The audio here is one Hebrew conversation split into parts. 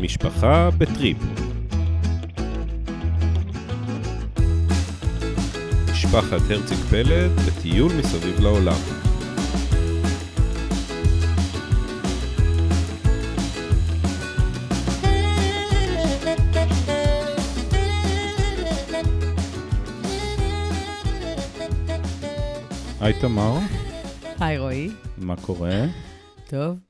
משפחה בטריפ. משפחת הרציג פלד בטיול מסביב לעולם. היי תמר, היי רועי, מה קורה? טוב.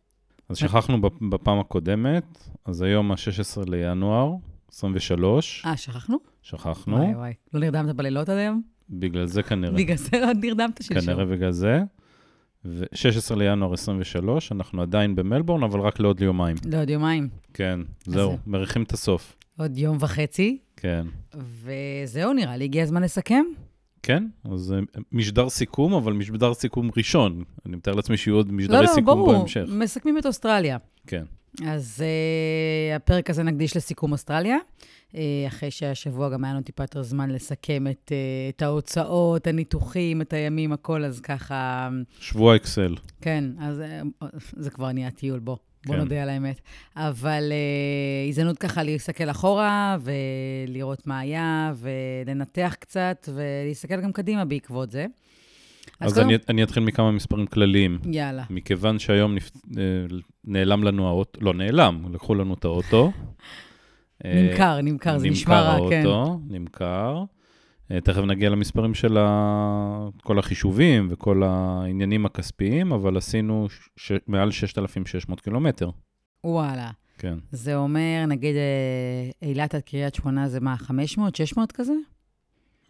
אז שכחנו בפ- בפעם הקודמת, אז היום ה-16 לינואר, 23, אה, שכחנו? שכחנו, וואי וואי. לא נרדמת בלילות עד היום? בגלל זה כנראה, בגלל זה עוד נרדמת שלשום. כנראה בגלל זה. ו-16 לינואר 23, אנחנו עדיין במלבורן, אבל רק לעוד יומיים. לעוד יומיים. כן, זהו, זה- מריחים את הסוף. עוד יום וחצי, כן. וזהו, נראה לי הגיע הזמן לסכם. כן, אז אה, משדר סיכום, אבל משדר סיכום ראשון. אני מתאר לעצמי שיהיו עוד לא, משדרי לא, סיכום ברור, בהמשך. מסכמים את אוסטרליה. כן. אז uh, הפרק הזה נקדיש לסיכום אוסטרליה, uh, אחרי שהשבוע גם היה לנו טיפה יותר זמן לסכם את, uh, את ההוצאות, הניתוחים, את הימים, הכל, אז ככה, שבוע אקסל. כן, אז uh, זה כבר נהיה טיול, בוא. בוא כן. נודה על האמת. אבל uh, הזדמנות ככה להסתכל אחורה ולראות מה היה, ולנתח קצת, ולהסתכל גם קדימה בעקבות זה. אז קודם- אני, אני אתחיל מכמה מספרים כלליים. יאללה. מכיוון שהיום נפ... אה, נעלם לנו האוטו, לא נעלם, לקחו לנו את האוטו. אה, נמכר, נמכר, זה נשמע רע, כן. נמכר האוטו, נמכר. אה, תכף נגיע למספרים של ה... כל החישובים וכל העניינים הכספיים, אבל עשינו ש... מעל 6,600 קילומטר. וואלה. כן. זה אומר, נגיד, אה, אילת עד קריית שמונה זה מה, 500, 600 כזה?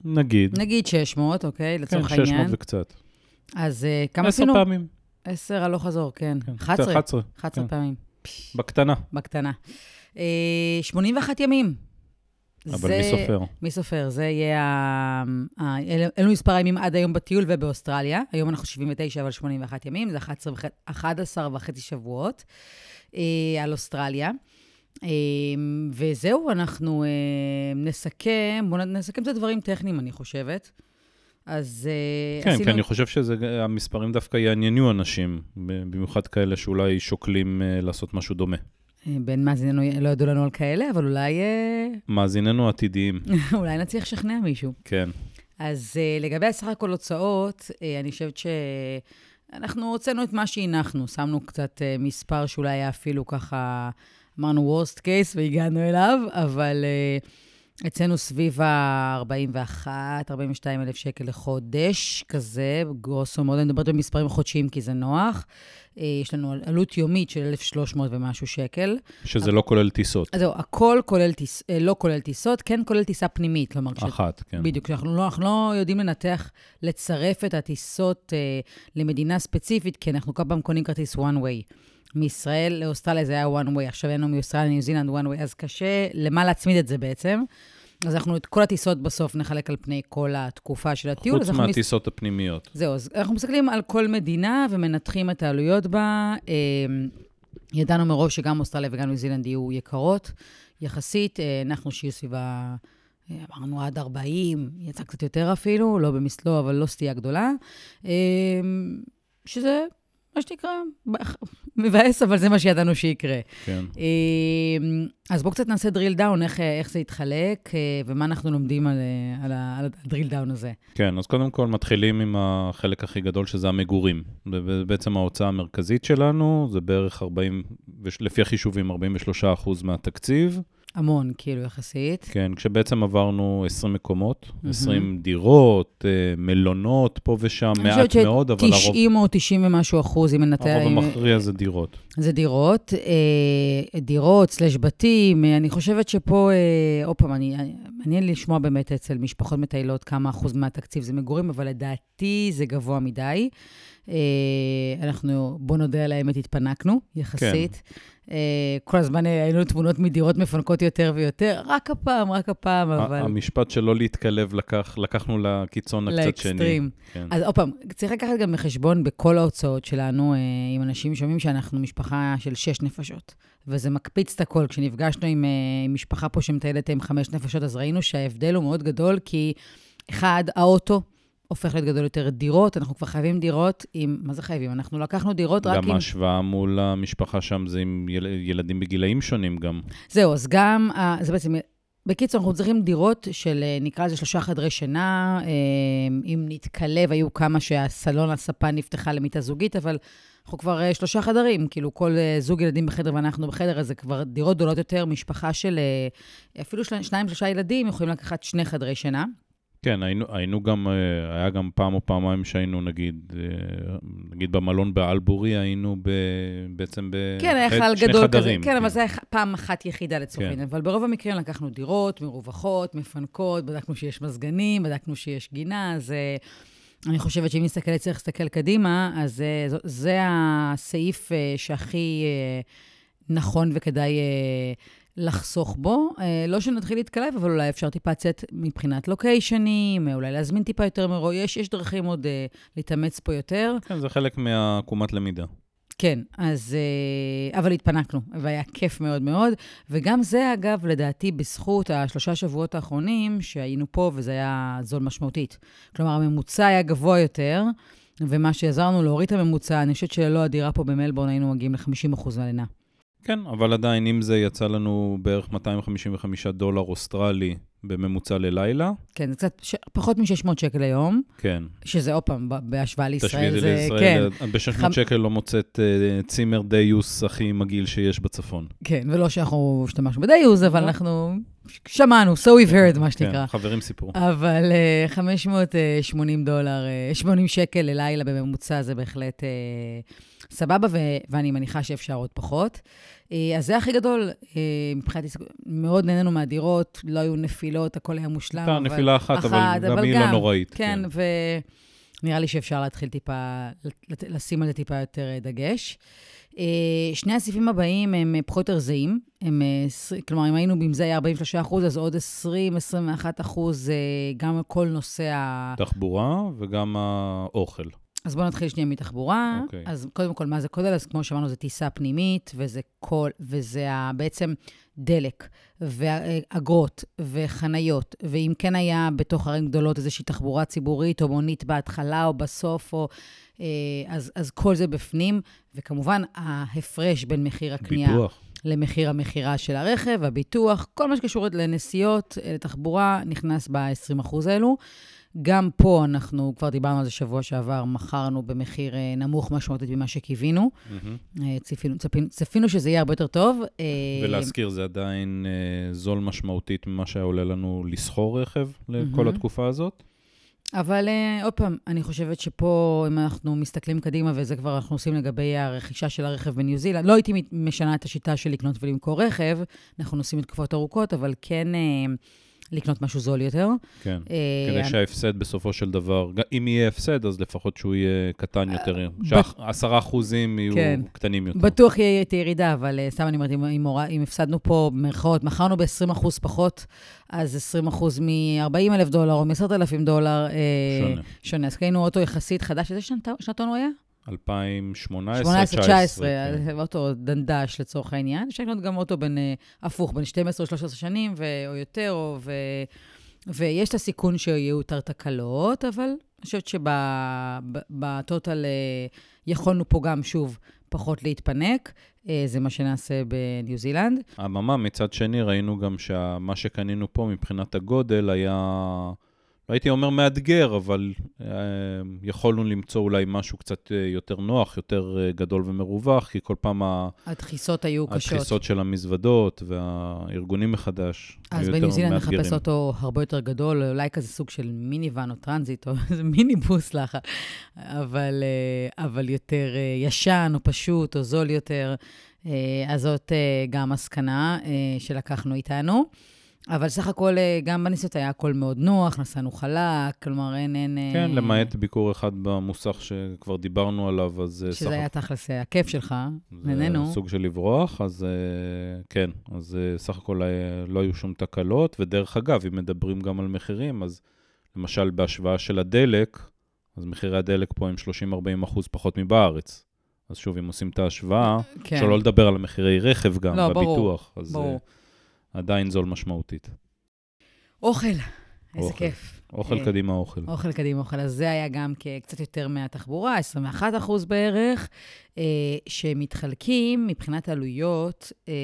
נגיד. נגיד 600, אוקיי, כן, לצורך 600 העניין. וקצת. אז אה, כמה עשינו? פעמים. 10 הלוך חזור, כן. כן. 11, 11, 11 כן. פעמים, בקטנה. בקטנה. אה, 81 ימים. אבל זה- מי סופר? מי סופר? זה יהיה ה... אלו מספר הימים עד היום בטיול ובאוסטרליה. היום אנחנו 79, אבל 81 ימים, זה 11 וח- 11 וחצי שבועות אה, על אוסטרליה. אה, וזהו, אנחנו אה, נסכם, בואו נסכם את הדברים טכניים, אני חושבת. אז כן, עשינו... כי אני חושב שהמספרים דווקא יעניינו אנשים, במיוחד כאלה שאולי שוקלים לעשות משהו דומה. אה, בין מאזיננו לא ידעו לנו על כאלה, אבל אולי, אה, מאזיננו העתידיים, אולי נצליח לשכנע מישהו. כן. אז uh, לגבי הסך הכל הוצאות, אני חושבת שאנחנו הוצאנו את מה שהנחנו, שמנו קצת מספר שאולי היה אפילו ככה, אמרנו worst case והגענו אליו, אבל uh, אצלנו סביב ה-41-42 אלף שקל לחודש, כזה, גרוסו מאוד, אני מדברת במספרים חודשיים כי זה נוח. Uh, יש לנו עלות יומית של 1,300 ומשהו שקל. שזה לא כולל טיסות. אז זהו, הכל כולל טיס, אה, לא כולל טיסות, כן כולל טיסה פנימית, כלומר, אחת, כן. בדיוק, אנחנו לא, אנחנו לא יודעים לנתח, לצרף את הטיסות אה, למדינה ספציפית, כי אנחנו כל פעם קונים כרטיס one way. מישראל לאוסטרליה זה היה one way, עכשיו אין לנו מאוסטרליה לניו זילנד one way, אז קשה למה להצמיד את זה בעצם. אז אנחנו את כל הטיסות בסוף נחלק על פני כל התקופה של הטיול. חוץ אנחנו מס- מהטיסות הפנימיות. זהו, אז אנחנו מסתכלים על כל מדינה ומנתחים את העלויות בה. אה, ידענו מראש שגם אוסטרליה וגם ניו זילנד יהיו יקרות יחסית. אה, אנחנו שיהיו סביבה, אה, אמרנו עד 40, יצא קצת יותר אפילו, לא במסלו, אבל לא סטייה גדולה. אה, שזה, מה שנקרא, מבאס, אבל זה מה שידענו שיקרה. כן. אה, אז בואו קצת נעשה drill down, איך, איך זה יתחלק, אה, ומה אנחנו לומדים על, אה, על, על ה-drill down הזה. כן, אז קודם כל מתחילים עם החלק הכי גדול, שזה המגורים. זה בעצם ההוצאה המרכזית שלנו, זה בערך 40, וש- לפי החישובים, 43% מהתקציב. המון, כאילו, יחסית. כן, כשבעצם עברנו 20 מקומות, מהמם. 20 דירות, אה, מלונות פה ושם, מעט מאוד, אבל אני הרוב, חושבת ש-90 או 90 ומשהו אחוז, אם נתן... הרוב המכריע זה דירות. זה דירות, אה, דירות, סלש בתים. אה, אני חושבת שפה, עוד פעם, אני- אני- מעניין לשמוע באמת אצל משפחות מטיילות כמה אחוז מהתקציב זה מגורים, אבל לדעתי זה גבוה מדי. אנחנו, בוא נודה על האמת, התפנקנו, יחסית. אה, כל הזמן היינו תמונות מדירות מפנקות יותר ויותר, רק הפעם, רק הפעם, אבל... המשפט שלא להתקלב, לקח, לקחנו לקיצון הקצת שני. לאקסטרים. כן. אז עוד פעם, צריך לקחת גם בחשבון בכל ההוצאות שלנו, אה, עם אנשים שומעים שאנחנו משפחה של שש נפשות. וזה מקפיץ את הכל. כשנפגשנו עם אה, עם משפחה פה שמטיילת עם חמש נפשות, אז ראינו שההבדל הוא מאוד גדול, כי אחד, האוטו, הופך להיות גדול יותר. דירות, אנחנו כבר חייבים דירות עם, מה זה חייבים? אנחנו לקחנו דירות רק עם... גם ההשוואה מול המשפחה שם זה עם יל... ילדים בגילאים שונים גם. זהו, אז גם, זה בעצם בקיצור, אנחנו צריכים דירות של, אה, נקרא לזה שלושה חדרי שינה. אה, אם נתקלה, והיו כמה שהסלון, הספה נפתחה למיטה זוגית, אבל אנחנו כבר אה, שלושה חדרים, כאילו כל זוג ילדים בחדר ואנחנו בחדר, אז זה כבר דירות גדולות יותר, משפחה של אפילו שניים, שלושה ילדים יכולים לקחת שני חדרי שינה. כן, היינו, היינו גם, אה, היה גם פעם או פעמיים שהיינו, נגיד, אה, נגיד במלון באלבורי, היינו ב, בעצם בשני כן, היה חלל גדול חדרים. כזה, כן, כן, אבל זה היה פעם אחת יחידה לצורך העניין. כן. אבל ברוב המקרים לקחנו דירות מרווחות, מפנקות, בדקנו שיש מזגנים, בדקנו שיש גינה, אז אני חושבת שאם נסתכל, צריך להסתכל קדימה, אז זה, זה הסעיף שהכי נכון וכדאי לחסוך בו. אה, לא שנתחיל להתקלב, אבל אולי אפשר טיפה לצאת מבחינת לוקיישנים, אולי להזמין טיפה יותר מראש. יש, יש דרכים עוד uh, להתאמץ פה יותר. כן, זה חלק מהעקומת למידה. כן, אז... Uh, אבל התפנקנו, והיה כיף מאוד מאוד. וגם זה, אגב, לדעתי, בזכות השלושה שבועות האחרונים שהיינו פה, וזה היה זול משמעותית. כלומר, הממוצע היה גבוה יותר. ומה שעזר לנו להוריד את הממוצע, אני חושבת שללא הדירה פה במלבורן היינו מגיעים ל-50% מהלינה. כן, אבל עדיין, אם זה יצא לנו בערך 255 דולר אוסטרלי בממוצע ללילה. כן, זה קצת ש... פחות מ-600 שקל היום. כן. שזה, עוד פעם, בהשוואה לישראל, זה... תשווידי לישראל, כן. ב-600 ח... שקל לא מוצאת uh, צימר דיוס הכי מגעיל שיש בצפון. כן, ולא שאנחנו השתמשנו בדיוס, אבל לא. אנחנו שמענו, so we've heard, מה שנקרא. כן, חברים סיפרו. אבל uh, 580 דולר, uh, 80 שקל ללילה בממוצע, זה בהחלט uh, סבבה, ו- ואני מניחה שאפשר עוד פחות. אה, אז זה הכי גדול, אה, מבחינתי, מאוד נהנינו מהדירות, לא היו נפילות, הכל היה מושלם. הייתה נפילה אחת, אבל גם היא לא נוראית. כן, כן. ונראה לי שאפשר להתחיל טיפה, לשים על זה טיפה יותר אה, דגש. שני הסעיפים הבאים הם פחות יותר זהים. הם, כלומר, אם היינו, אם זה היה 43 אחוז, אז עוד 20-21 אחוז, גם כל נושא ה... תחבורה וגם האוכל. אז בואו נתחיל שנייה מתחבורה. Okay. אוקיי. אז קודם כל, מה זה קודל? אז כמו שאמרנו, זו טיסה פנימית, וזה כל, וזה בעצם דלק, ואגרות, וחניות, ואם כן היה בתוך ערים גדולות איזושהי תחבורה ציבורית, או מונית בהתחלה או בסוף, או... אה, אז, אז כל זה בפנים, וכמובן, ההפרש בין מחיר הקנייה... ביטוח. למחיר המכירה של הרכב, הביטוח, כל מה שקשור לנסיעות, לתחבורה, נכנס ב-20% האלו. גם פה אנחנו, כבר דיברנו על זה שבוע שעבר, מכרנו במחיר אה, נמוך משמעותית ממה שקיווינו. Mm-hmm. צפינו, צפינו, צפינו שזה יהיה הרבה יותר טוב. אה, ולהזכיר, זה עדיין זול משמעותית ממה שהיה עולה לנו לסחור רכב לכל mm-hmm. התקופה הזאת. אבל עוד פעם, אני חושבת שפה, אם אנחנו מסתכלים קדימה, וזה כבר אנחנו עושים לגבי הרכישה של הרכב בניו זילנד, לא הייתי משנה את השיטה של לקנות ולמכור רכב, אנחנו נוסעים לתקופות ארוכות, אבל כן... לקנות משהו זול יותר. כן, אה, כדי שההפסד בסופו של דבר, אם יהיה הפסד, אז לפחות שהוא יהיה קטן יותר, אה, שעשרה אחוזים יהיו כן. קטנים יותר. בטוח יהיה את הירידה, אבל אה, סתם אני אומרת, אם הפסדנו פה, במרכאות, מכרנו ב-20 אחוז פחות, אז 20 אחוז מ-40 אלף דולר או מ-10 אלפים דולר, שונה. שונה. אז קנינו אוטו יחסית חדש, איזה שנתון הוא היה? 2018, 2019. כן. אוטו דנדש לצורך העניין. אפשר לקנות גם אוטו בין, אה, הפוך, בין 12 ל-13 שנים ו, או יותר, או, ו, ויש את הסיכון שיהיו יותר תקלות, אבל אני חושבת שבטוטל אה, יכולנו פה גם, שוב, פחות להתפנק. אה, זה מה שנעשה בניו זילנד. אממה, מצד שני, ראינו גם שמה שקנינו פה מבחינת הגודל היה... הייתי אומר מאתגר, אבל אה, יכולנו למצוא אולי משהו קצת אה, יותר נוח, יותר אה, גדול ומרווח, כי כל פעם הדחיסות היו הדחיסות קשות. הדחיסות של המזוודות והארגונים מחדש היו יותר מאתגרים. אז בניו זילנד נחפש אותו הרבה יותר גדול, אולי כזה סוג של מיני ואן או טרנזיט, או איזה מיני בוס לך, אבל, אבל יותר ישן או פשוט או זול יותר. אז זאת גם מסקנה שלקחנו איתנו. אבל סך הכל, אה, גם בניסות היה הכל מאוד נוח, נסענו חלק, כלומר, אין... אין אה, כן, למעט ביקור אחד במוסך שכבר דיברנו עליו, אז... אה, שזה. היה תכלס הכיף שלך, נהנינו. זה סוג של לברוח, אז כן, אז סך הכל לא היו שום תקלות, ודרך אגב, אם מדברים גם על מחירים, אז למשל בהשוואה של הדלק, אז מחירי הדלק פה הם 30-40 אחוז פחות מבארץ. אז שוב, אם עושים את ההשוואה, כן. אפשר לא לדבר על המחירי רכב גם, לא, בביטוח. ברור, אז, ברור. עדיין זול משמעותית. אוכל. איזה אוכל. כיף. אוכל אה, קדימה אוכל. אוכל קדימה אוכל. אז זה היה גם קצת יותר מהתחבורה, 21 אחוז בערך, אה, שמתחלקים מבחינת עלויות, אה,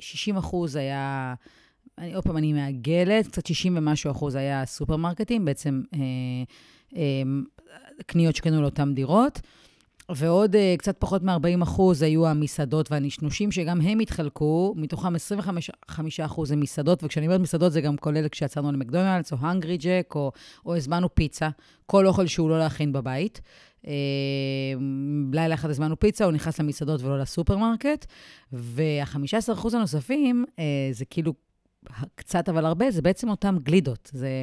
60 אחוז היה, אני, עוד פעם, אני מעגלת, קצת 60 ומשהו אחוז היה סופרמרקטים, בעצם אה, אה, קניות שקנו לאותן דירות. ועוד uh, קצת פחות מ-40 אחוז היו המסעדות והנשנושים, שגם הם התחלקו, מתוכם 25 אחוז הם מסעדות, וכשאני אומרת מסעדות זה גם כולל כשיצאנו למקדונלדס, או הנגרי ג'ק, או, או הזמנו פיצה, כל אוכל שהוא לא להכין בבית. Uh, לילה אחד הזמנו פיצה, הוא נכנס למסעדות ולא לסופרמרקט, וה-15 אחוז הנוספים, אה, זה כאילו קצת אבל הרבה, זה בעצם אותם גלידות. זה...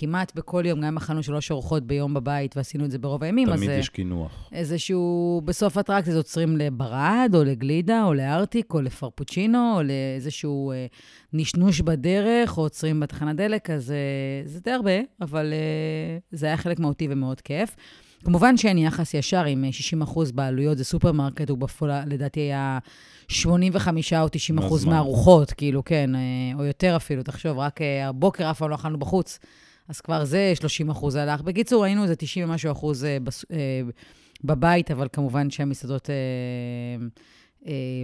כמעט בכל יום, גם אם אכלנו שלוש ארוחות ביום בבית ועשינו את זה ברוב הימים, תמיד אז... יש קינוח. איזשהו, בסוף אטרקציה עוצרים לברד, או לגלידה, או לארטיק, או לפרפוצ'ינו, או לאיזשהו אה, נשנוש בדרך, או עוצרים בתחנת דלק, אז אה, זה די הרבה, אבל אה, זה היה חלק מהותי ומאוד כיף. כמובן שאין יחס ישר עם 60 אחוז בעלויות, זה סופרמרקט, הוא בפועל, לדעתי היה 85 או 90 אחוז. מהארוחות, כאילו, כן, אה, או יותר אפילו, תחשוב, רק אה, הבוקר אף פעם לא אכלנו בחוץ. אז כבר זה 30 אחוז הלך. בקיצור, היינו איזה 90 ומשהו אחוז אה, אה, בבית, אבל כמובן שהמסעדות אה,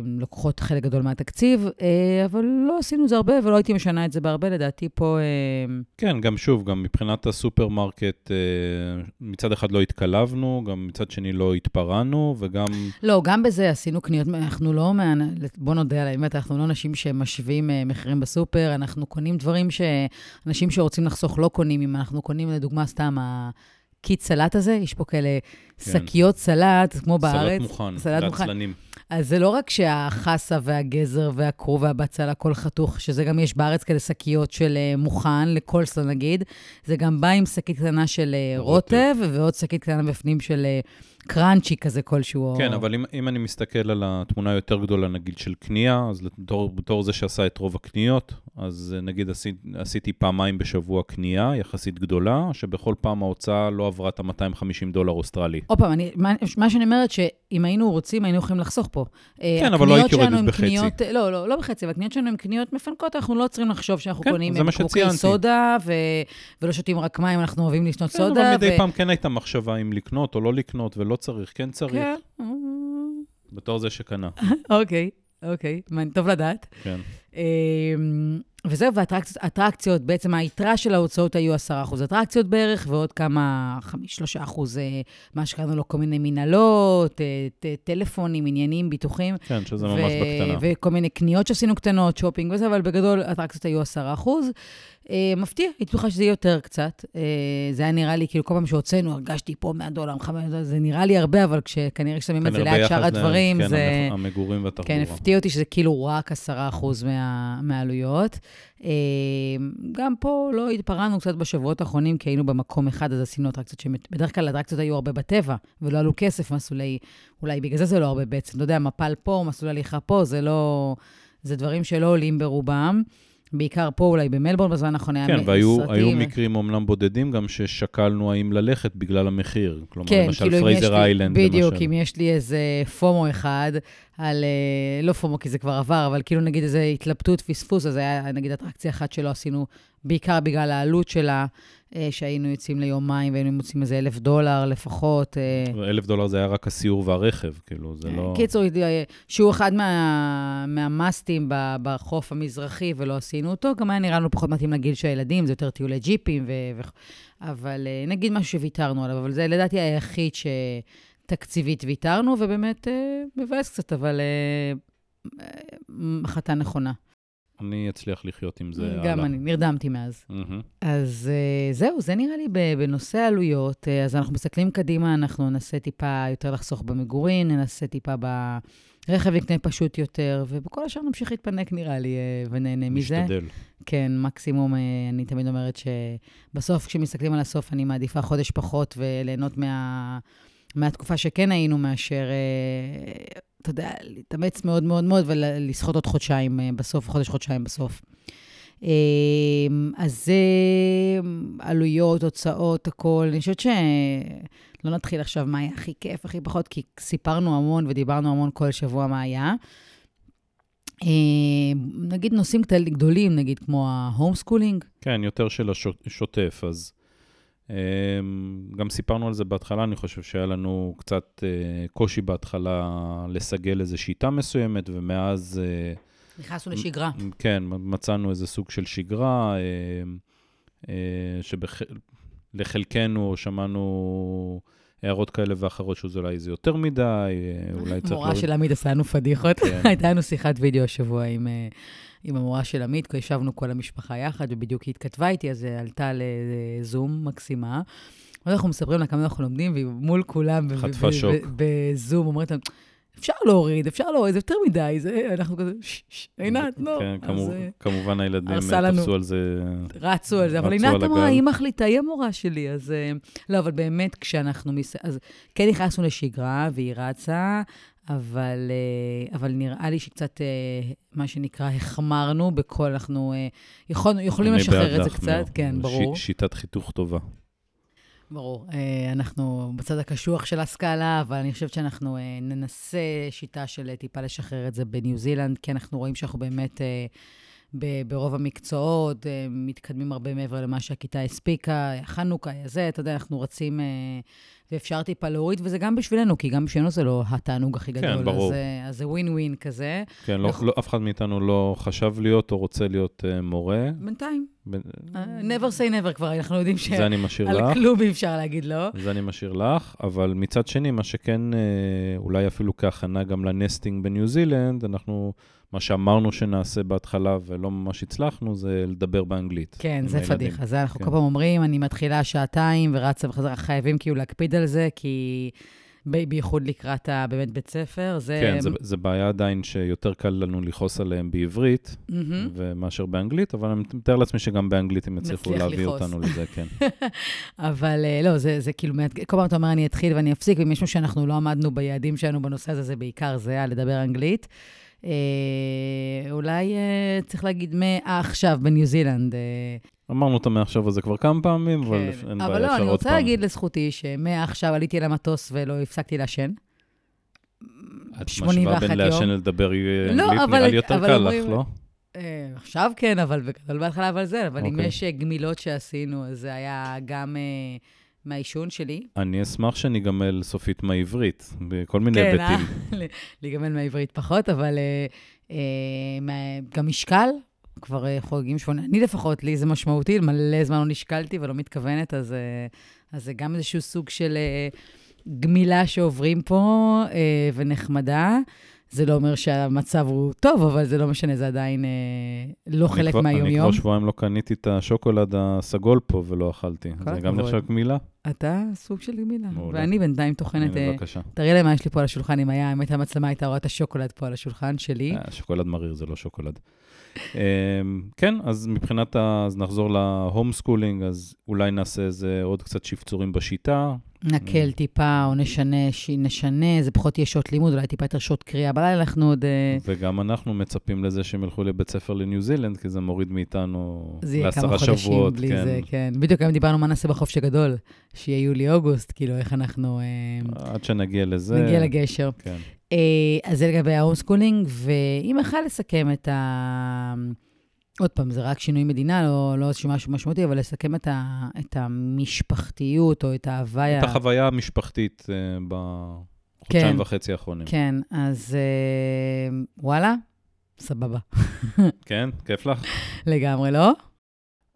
לוקחות חלק גדול מהתקציב, אה, אבל לא עשינו את זה הרבה ולא הייתי משנה את זה בהרבה, לדעתי פה... אה, כן, גם שוב, גם מבחינת הסופרמרקט, אה, מצד אחד לא התקלבנו, גם מצד שני לא התפרענו, וגם... לא, גם בזה עשינו קניות, אנחנו לא, בוא נודה על האמת, אנחנו לא אנשים שמשווים אה, מחירים בסופר, אנחנו קונים דברים שאנשים שרוצים לחסוך לא קונים, אם אנחנו קונים לדוגמה סתם הקיט סלט הזה, יש פה כאלה שקיות סלט, כמו בארץ. סלט מוכן, סלט מוכן. לעצלנים. אז זה לא רק שהחסה והגזר והכרוב והבצל, הכל חתוך, שזה גם יש בארץ כאלה שקיות של אה, מוכן, לקולסה נגיד, זה גם בא עם שקית קטנה של אה, רוטב. רוטב, ועוד שקית קטנה בפנים של אה, קראנצ'י כזה כלשהו. כן, או... אבל אם, אם אני מסתכל על התמונה היותר גדולה, נגיד, של קנייה, אז בתור, בתור זה שעשה את רוב הקניות, אז נגיד עשי, עשיתי פעמיים בשבוע קנייה יחסית גדולה, שבכל פעם ההוצאה לא עברה את ה-250 דולר אוסטרלי. עוד פעם, אני, מה, מה שאני אומרת, שאם היינו רוצים, היינו יכולים לחסוך פה. אה, כן, אבל לא הייתי יורדת בחצי. קניות, לא, לא, לא בחצי, אבל הקניות שלנו הן קניות מפנקות, אנחנו לא צריכים לחשוב שאנחנו כן, קונים שציינתי. סודה, ו, ולא שותים רק מים, אנחנו אוהבים לשתות כן, סודה. אבל מדי ו... פעם כן הייתה מחשבה אם לקנות או לא לקנות, ולא צריך, כן צריך, כן, בתור זה שקנה. אוקיי, אוקיי, טוב לדעת. כן. וזהו, ואטרקציות, בעצם היתרה של ההוצאות היו 10% אטרקציות בערך, ועוד כמה, 5-3% מה שקראנו לו כל מיני מנהלות, אה, טלפונים, עניינים, ביטוחים. כן, שזה ממש בקטנה. וכל מיני קניות שעשינו קטנות, שופינג וזה, אבל בגדול אטרקציות היו 10%. אה, מפתיע, הייתי בטוחה שזה יהיה יותר קצת. אה, זה היה נראה לי, כאילו, כל פעם שהוצאנו, הרגשתי פה 100 דולר, 500 דולר, זה נראה לי הרבה, אבל כשכנראה כששמים את זה כנראה ליד שאר הדברים, כן, זה... המח- המגורים והתחבורה. כן, הפתיע אותי שזה כאילו רק 10% מה, מהעלויות. אה, גם פה לא התפרענו קצת בשבועות האחרונים, כי היינו במקום אחד, אז עשינו אטרקציות שבדרך כלל אטרקציות היו הרבה בטבע, ולא עלו כסף, מסלולי, אולי בגלל זה זה לא הרבה בעצם. אתה יודע, מפל פה, מסלול הליכה פה, זה לא... זה דברים שלא עולים ברובם. בעיקר פה, אולי במלבורן בזמן האחרון היה כן, והיו סרטים. מקרים אומנם בודדים גם ששקלנו האם ללכת בגלל המחיר. כלומר, כן, למשל כאילו Fraser Island, בדיוק, למשל. אם יש לי איזה FOMO אחד, על, אה, לא FOMO כי זה כבר עבר, אבל כאילו נגיד איזה התלבטות, פספוס, אז היה נגיד אטרקציה אחת שלא עשינו, בעיקר בגלל העלות שלה, אה, שהיינו יוצאים ליומיים והיינו מוצאים איזה אלף דולר לפחות. אה, אלף דולר זה היה רק הסיור והרכב, כאילו, זה לא... קיצור, אה, שהוא אחד מה, מהמאסטים בחוף המזרחי ולא עשינו אותו, גם היה נראה לנו פחות מתאים לגיל של הילדים, זה יותר טיולי ג'יפים, ו... ו... אבל אה, נגיד משהו שוויתרנו עליו, אבל זה לדעתי היחיד שתקציבית ויתרנו, ובאמת אה, מבאס קצת, אבל אה, אה, החלטה נכונה. אני אצליח לחיות עם זה גם הלאה. אני, נרדמתי מאז. מהמם. אז uh, זהו, זה נראה לי בנושא העלויות. Uh, אז אנחנו מסתכלים קדימה, אנחנו ננסה טיפה יותר לחסוך במגורים, ננסה טיפה ברכב נקנה פשוט יותר, ובכל השאר נמשיך להתפנק נראה לי, uh, ונהנה מזה. משתדל. כן, מקסימום, אני תמיד אומרת שבסוף, כשמסתכלים על הסוף, אני מעדיפה חודש פחות וליהנות מה... מהתקופה שכן היינו, מאשר, אתה יודע, להתאמץ מאוד מאוד מאוד ולסחוט עוד חודשיים uh, בסוף, חודש, חודשיים בסוף. אה, אז זה עלויות, הוצאות, הכול. אני חושבת שלא נתחיל עכשיו מה היה הכי כיף, הכי פחות, כי סיפרנו המון ודיברנו המון כל שבוע מה היה. אה, נגיד נושאים גדולים, נגיד כמו ה home schooling. כן, יותר של השוטף, אז אה, גם סיפרנו על זה בהתחלה, אני חושב שהיה לנו קצת אה, קושי בהתחלה לסגל איזו שיטה מסוימת, ומאז... אה, נכנסנו לשגרה. כן, מצאנו איזה סוג של שגרה, שלחלקנו שמענו הערות כאלה ואחרות שאולי זה יותר מדי, אולי צריך... מורה של עמית עשה לנו פדיחות. כן. הייתה לנו שיחת וידאו השבוע עם, עם המורה של עמית, ישבנו כל המשפחה יחד, ובדיוק היא התכתבה איתי, אז עלתה לזום מקסימה. אנחנו מספרים לה כמה אנחנו לומדים, והיא מול כולם, חטפה שוק. בזום, אומרת להם, אפשר להוריד, אפשר להוריד, זה יותר מדי, זה, אנחנו כזה, ששש, עינת, לא. כן, אז, כמובן הילדים תפסו על זה. רצו על זה, אבל עינת אמרה, היא מחליטה, היא המורה שלי, אז... לא, אבל באמת, כשאנחנו... אז כן נכנסנו לשגרה, והיא רצה, אבל, אבל נראה לי שקצת, מה שנקרא, החמרנו בכל, אנחנו יכול, יכולים לשחרר את זה קצת, כן, ברור. ש, שיטת חיתוך טובה. ברור. אה, אנחנו בצד הקשוח של הסקאלה, אבל אני חושבת שאנחנו אה, ננסה שיטה של אה, טיפה לשחרר את זה בניו זילנד, כי אנחנו רואים שאנחנו באמת... ברוב המקצועות, מתקדמים הרבה מעבר למה שהכיתה הספיקה, חנוכה, זה, אתה יודע, אנחנו רצים, ואפשר טיפה להוריד, וזה גם בשבילנו, כי גם בשבילנו זה לא התענוג הכי כן, גדול. כן, ברור. אז זה ווין ווין כזה. כן, לא, לא, אף אחד מאיתנו לא חשב להיות או רוצה להיות uh, מורה. בינתיים. ב... Uh, never say never כבר, אנחנו יודעים ש... זה אני משאיר לך. על כלום אי אפשר להגיד לא. זה אני משאיר לך, אבל מצד שני, מה שכן, אולי אפילו כהכנה גם לנסטינג בניו זילנד, אנחנו... מה שאמרנו שנעשה בהתחלה ולא ממש הצלחנו, זה לדבר באנגלית. כן, זה פדיחה. זה אנחנו כן. כל פעם אומרים, אני מתחילה שעתיים ורצה וחזרה, חייבים כאילו להקפיד על זה, כי... בייחוד לקראת באמת בית ספר. זה... כן, זה, זה בעיה עדיין שיותר קל לנו לכעוס עליהם בעברית, mm-hmm. מאשר באנגלית, אבל אני מתאר לעצמי שגם באנגלית הם יצליחו להביא לכוס. אותנו לזה, כן. אבל אה, לא, זה, זה כאילו, כל פעם אתה אומר, אני אתחיל ואני אפסיק, ואם יש משהו שאנחנו לא עמדנו ביעדים שלנו בנושא הזה, זה בעיקר זה, לדבר אנגלית. אה, אולי אה, צריך להגיד מעכשיו בניו זילנד. אה. אמרנו את המעכשיו הזה כבר כמה פעמים, כן. אבל אין בעיה, אפשר עוד פעם. אבל לא, אני רוצה להגיד לזכותי שמעכשיו עליתי למטוס ולא הפסקתי לעשן. את משווה בין לעשן לדבר לא, אנגלית, נראה לי יותר קל לך, לא? עכשיו כן, אבל בגדול בהתחלה, אבל זה, אבל אם אוקיי. יש גמילות שעשינו, אז זה היה גם... מהעישון שלי. אני אשמח שניגמל סופית מהעברית, בכל מיני כן, היבטים. כן, אה? להיגמל מהעברית פחות, אבל אה, אה, גם משקל, כבר אה, חוגגים שמונה. אני לפחות, לי זה משמעותי, מלא זמן לא נשקלתי ולא מתכוונת, אז, אה, אז זה גם איזשהו סוג של אה, גמילה שעוברים פה, אה, ונחמדה. זה לא אומר שהמצב הוא טוב, אבל זה לא משנה, זה עדיין אה, לא חלק מהיום-יום. אני כבר שבועיים לא קניתי את השוקולד הסגול פה ולא אכלתי. זה גם נחשב גמילה? אתה סוג של גמילה. ואני בינתיים טוחנת... אה, בבקשה. תראי לי מה יש לי פה על השולחן, אם היה, אם הייתה מצלמה, הייתה רואה את השוקולד פה על השולחן שלי. אה, שוקולד מריר זה לא שוקולד. אמ, כן, אז מבחינת, ה... אז נחזור ל home schooling, אז אולי נעשה איזה עוד קצת שפצורים בשיטה. נקל טיפה, או נשנה, נשנה, זה פחות יהיה שעות לימוד, אולי טיפה יותר שעות קריאה בלילה, אנחנו עוד... אה, וגם אנחנו מצפים לזה שהם ילכו לבית ספר לניו זילנד, כי זה מוריד מאיתנו לעשרה שבועות. זה יהיה כמה חודשים בלי כן. זה, כן. בדיוק היום דיברנו מה נעשה בחופש הגדול, שיהיה יולי-אוגוסט, כאילו, איך אנחנו... אה, עד שנגיע לזה. נגיע לגשר. כן. אה, אז זה לגבי ה home schooling, ואם אפשר לסכם את ה... עוד פעם, זה רק שינוי מדינה, לא, לא איזשהו משהו משמעותי, אבל לסכם את, ה, את המשפחתיות או את ההוויה... את החוויה המשפחתית אה, בחודשיים כן, וחצי האחרונים. כן, אז אה, וואלה, סבבה. כן? כיף לך? לגמרי, לא?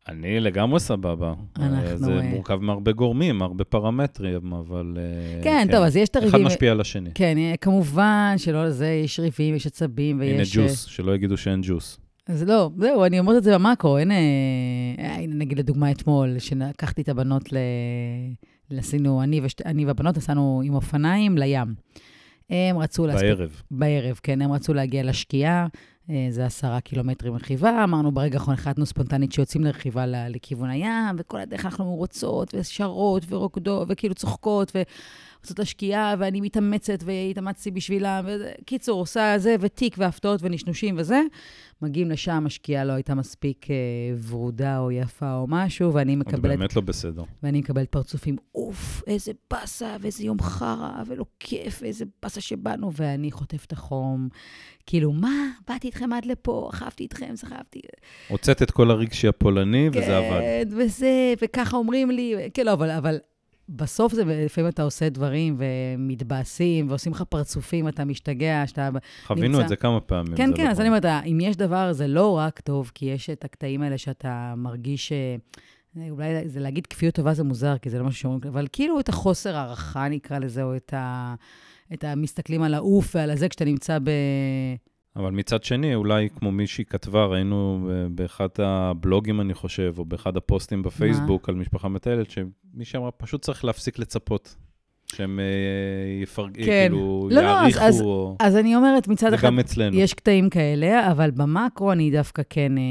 אני לגמרי סבבה. אנחנו... זה מורכב מהרבה גורמים, הרבה פרמטרים, אבל... כן, כן, טוב, אז יש את הריבים... אחד משפיע על השני. כן, כמובן שלא לזה, יש ריבים, יש עצבים ויש... הנה ג'וס, שלא יגידו שאין ג'וס. אז לא, זהו, אני אומרת את זה במאקרו, אין... הנה, נגיד לדוגמה אתמול, שלקחתי את הבנות ל... עשינו, אני, ושת, אני והבנות נסענו עם אופניים לים. הם רצו... בערב. להספיק, בערב, כן, הם רצו להגיע לשקיעה, אה, זה עשרה קילומטרים רכיבה, אמרנו ברגע האחרון החלטנו ספונטנית שיוצאים לרכיבה לכיוון הים, וכל הדרך אנחנו רוצות, ושרות, ורוקדות, וכאילו צוחקות, עושות לשקיעה, ואני מתאמצת, והתאמצתי בשבילה. קיצור, עושה זה, ותיק, והפתעות, ונשנושים וזה. מגיעים לשם, השקיעה לא הייתה מספיק אה, ורודה או יפה או משהו, ואני מקבלת... זה באמת לא בסדר. ואני מקבלת פרצופים, אוף, איזה באסה, ואיזה יום חרא, ולא כיף, ואיזה באסה שבאנו, ואני חוטף את החום. כאילו, מה? באתי איתכם עד לפה, אכבתי איתכם, סחבתי. הוצאת את כל הרגשי הפולני, וזה כן, עבד. כן, וזה, וככה אומרים לי, כן, לא, אבל, אבל בסוף זה, לפעמים אתה עושה דברים ומתבאסים, ועושים לך פרצופים, אתה משתגע, שאתה חווינו נמצא... את זה כמה פעמים. כן, זה כן, נכון. אז אני אומרת, אם יש דבר, זה לא רק טוב, כי יש את הקטעים האלה שאתה מרגיש... אה, אולי זה להגיד כפיות טובה זה מוזר, כי זה לא משהו שאומרים, אבל כאילו את החוסר הערכה, נקרא לזה, או את ה... את המסתכלים על העוף ועל הזה כשאתה נמצא ב... אבל מצד שני, אולי כמו מישהי כתבה, ראינו באחד הבלוגים, אני חושב, או באחד הפוסטים בפייסבוק על משפחה מטיילת, שמישהי אמרה, פשוט צריך להפסיק לצפות. שהם אה, יפרג... כן. כאילו, לא, לא, יעריכו. אז, או... אז אני אומרת, מצד אחד, אצלנו. יש קטעים כאלה, אבל במקרו אני דווקא כן, אה,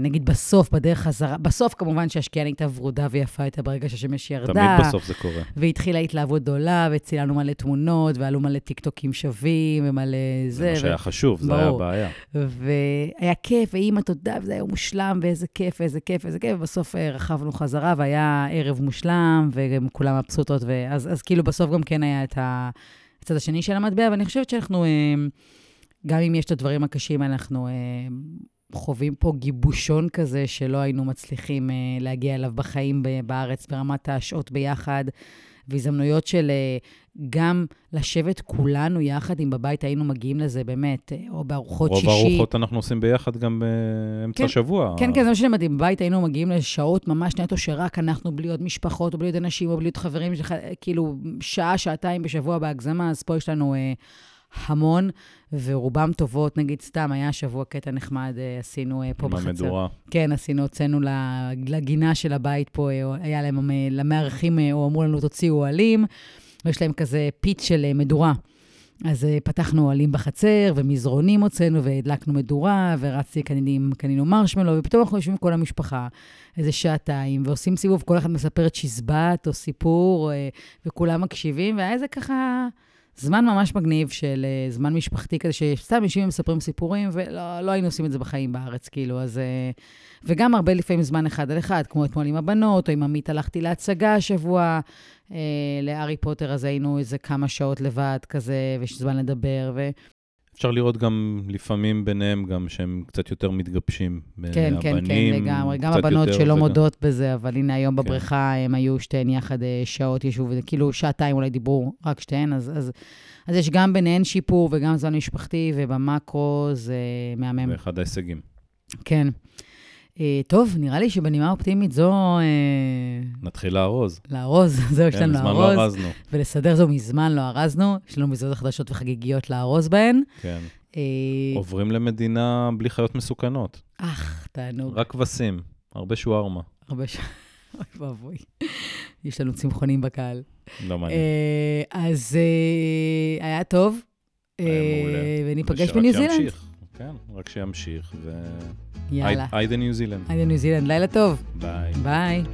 נגיד בסוף, בדרך חזרה, בסוף כמובן שהשקיעה נהייתה ורודה ויפה יותר ברגע שהשמש ירדה. תמיד בסוף זה קורה. והתחילה התלהבות גדולה, וצילנו מלא תמונות, ועלו מלא טיקטוקים שווים, ומלא זה. זה מה שהיה חשוב, זה היה הבעיה. והיה כיף, ואימא, תודה, וזה היה מושלם, ואיזה כיף, ואיזה כיף, ואיזה כיף, ובסוף אה, רכבנו חזרה, והיה ערב מושלם, וגם כולם מבסוטות, ואז אז כאילו בסוף גם כן היה את הצד השני של המטבע, ואני חושבת שאנחנו, אה, גם אם יש את הדברים הקשים, אנחנו אה, חווים פה גיבושון כזה שלא היינו מצליחים להגיע אליו בחיים בארץ, ברמת השעות ביחד. והזדמנויות של גם לשבת כולנו יחד, אם בבית היינו מגיעים לזה באמת, או בארוחות שישי. רוב הארוחות אנחנו עושים ביחד גם באמצע כן, השבוע. כן, כן, זה מה שאני מדהים. בבית היינו מגיעים לשעות ממש נטו, שרק אנחנו, בלי עוד משפחות, או בלי עוד אנשים, או בלי עוד חברים, כאילו שעה, שעתיים בשבוע בהגזמה, אז פה יש לנו אה, המון, ורובם טובות. נגיד, סתם, היה שבוע קטע נחמד, אה, עשינו אה, פה בחצר. במדורה. כן, עשינו, הוצאנו לגינה של הבית פה, אה, היה להם, למארחים, או אמרו לנו, תוציאו אוהלים. ויש להם כזה פיץ של מדורה. אז פתחנו אוהלים בחצר, ומזרונים הוצאנו, והדלקנו מדורה, ורצתי, קנינו, קנינו מרשמלו, ופתאום אנחנו יושבים עם כל המשפחה, איזה שעתיים, ועושים סיבוב, כל אחד מספר את שזבת או סיפור, וכולם מקשיבים, והיה איזה ככה זמן ממש מגניב של uh, זמן משפחתי כזה, שסתם יושבים ומספרים סיפורים, ולא לא היינו עושים את זה בחיים בארץ, כאילו, אז... Uh, וגם הרבה לפעמים זמן אחד על אחד, כמו אתמול עם הבנות, או עם עמית הלכתי להצגה השבוע, אה, לארי פוטר, אז היינו איזה כמה שעות לבד כזה, ויש זמן לדבר, ו... אפשר לראות גם לפעמים ביניהם גם שהם קצת יותר מתגבשים. כן, כן, כן, לגמרי. גם הבנות שלא וגם... מודות בזה, אבל הנה היום כן. בבריכה הם היו שתיהן יחד אה, שעות, ישבו, כאילו שעתיים אולי דיברו רק שתיהן, אז, אז, אז יש גם ביניהן שיפור וגם זמן משפחתי, ובמקרו זה מהמם. זה אחד ההישגים. כן. אה, טוב, נראה לי שבנימה אופטימית זו... אה, נתחיל לארוז. לארוז, זהו, יש כן, לנו לארוז. לארוז. מזמן לא ארזנו. ולסדר זו מזמן לא ארזנו, יש לנו מזוזות חדשות וחגיגיות לארוז בהן. כן. אה, עוברים למדינה בלי חיות מסוכנות. אך, תענוג. רק כבשים, הרבה שווארמה. הרבה ש... אוי ואבוי. יש לנו צמחונים בקהל. לא מעניין. אז היה טוב. היה מעולה. וניפגש בניו זילנד. כן, רק שימשיך. יאללה. היידה ניו זילנד. היידה ניו זילנד, לילה טוב. ביי. ביי.